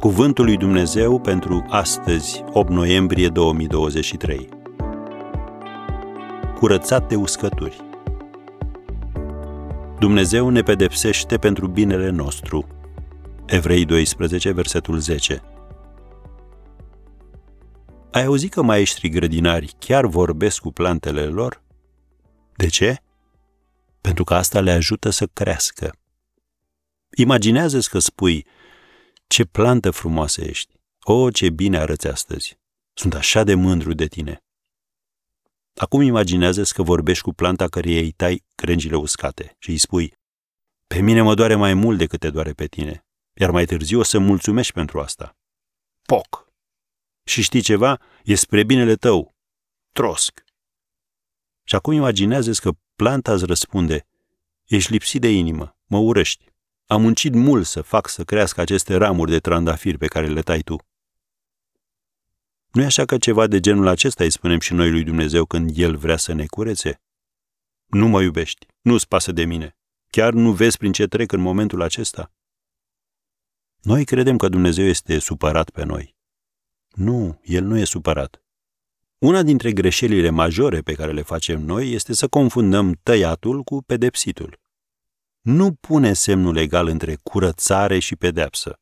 Cuvântul lui Dumnezeu pentru astăzi, 8 noiembrie 2023. Curățat de uscături. Dumnezeu ne pedepsește pentru binele nostru. Evrei 12, versetul 10. Ai auzit că maestrii grădinari chiar vorbesc cu plantele lor? De ce? Pentru că asta le ajută să crească. Imaginează-ți că spui, ce plantă frumoasă ești! O, ce bine arăți astăzi! Sunt așa de mândru de tine! Acum imaginează că vorbești cu planta căreia îi tai crengile uscate și îi spui Pe mine mă doare mai mult decât te doare pe tine, iar mai târziu o să mulțumești pentru asta. Poc! Și știi ceva? E spre binele tău. Trosc! Și acum imaginează că planta îți răspunde Ești lipsit de inimă, mă urăști. Am muncit mult să fac să crească aceste ramuri de trandafiri pe care le tai tu. Nu e așa că ceva de genul acesta îi spunem și noi lui Dumnezeu când El vrea să ne curețe? Nu mă iubești, nu-ți pasă de mine. Chiar nu vezi prin ce trec în momentul acesta? Noi credem că Dumnezeu este supărat pe noi. Nu, El nu e supărat. Una dintre greșelile majore pe care le facem noi este să confundăm tăiatul cu pedepsitul nu pune semnul egal între curățare și pedeapsă.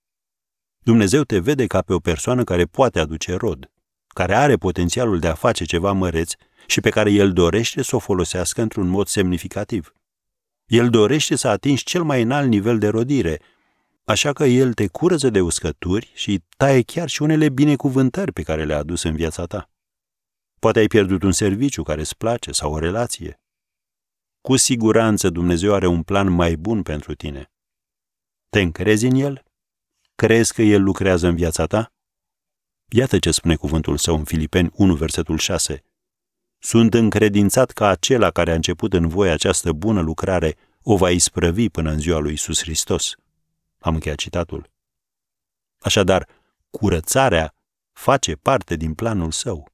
Dumnezeu te vede ca pe o persoană care poate aduce rod, care are potențialul de a face ceva măreț și pe care El dorește să o folosească într-un mod semnificativ. El dorește să atingi cel mai înalt nivel de rodire, așa că El te curăță de uscături și taie chiar și unele binecuvântări pe care le-a adus în viața ta. Poate ai pierdut un serviciu care îți place sau o relație. Cu siguranță Dumnezeu are un plan mai bun pentru tine. Te încrezi în El? Crezi că El lucrează în viața ta? Iată ce spune cuvântul său în Filipeni 1, versetul 6. Sunt încredințat că acela care a început în voi această bună lucrare o va isprăvi până în ziua lui Isus Hristos. Am încheiat citatul. Așadar, curățarea face parte din planul său.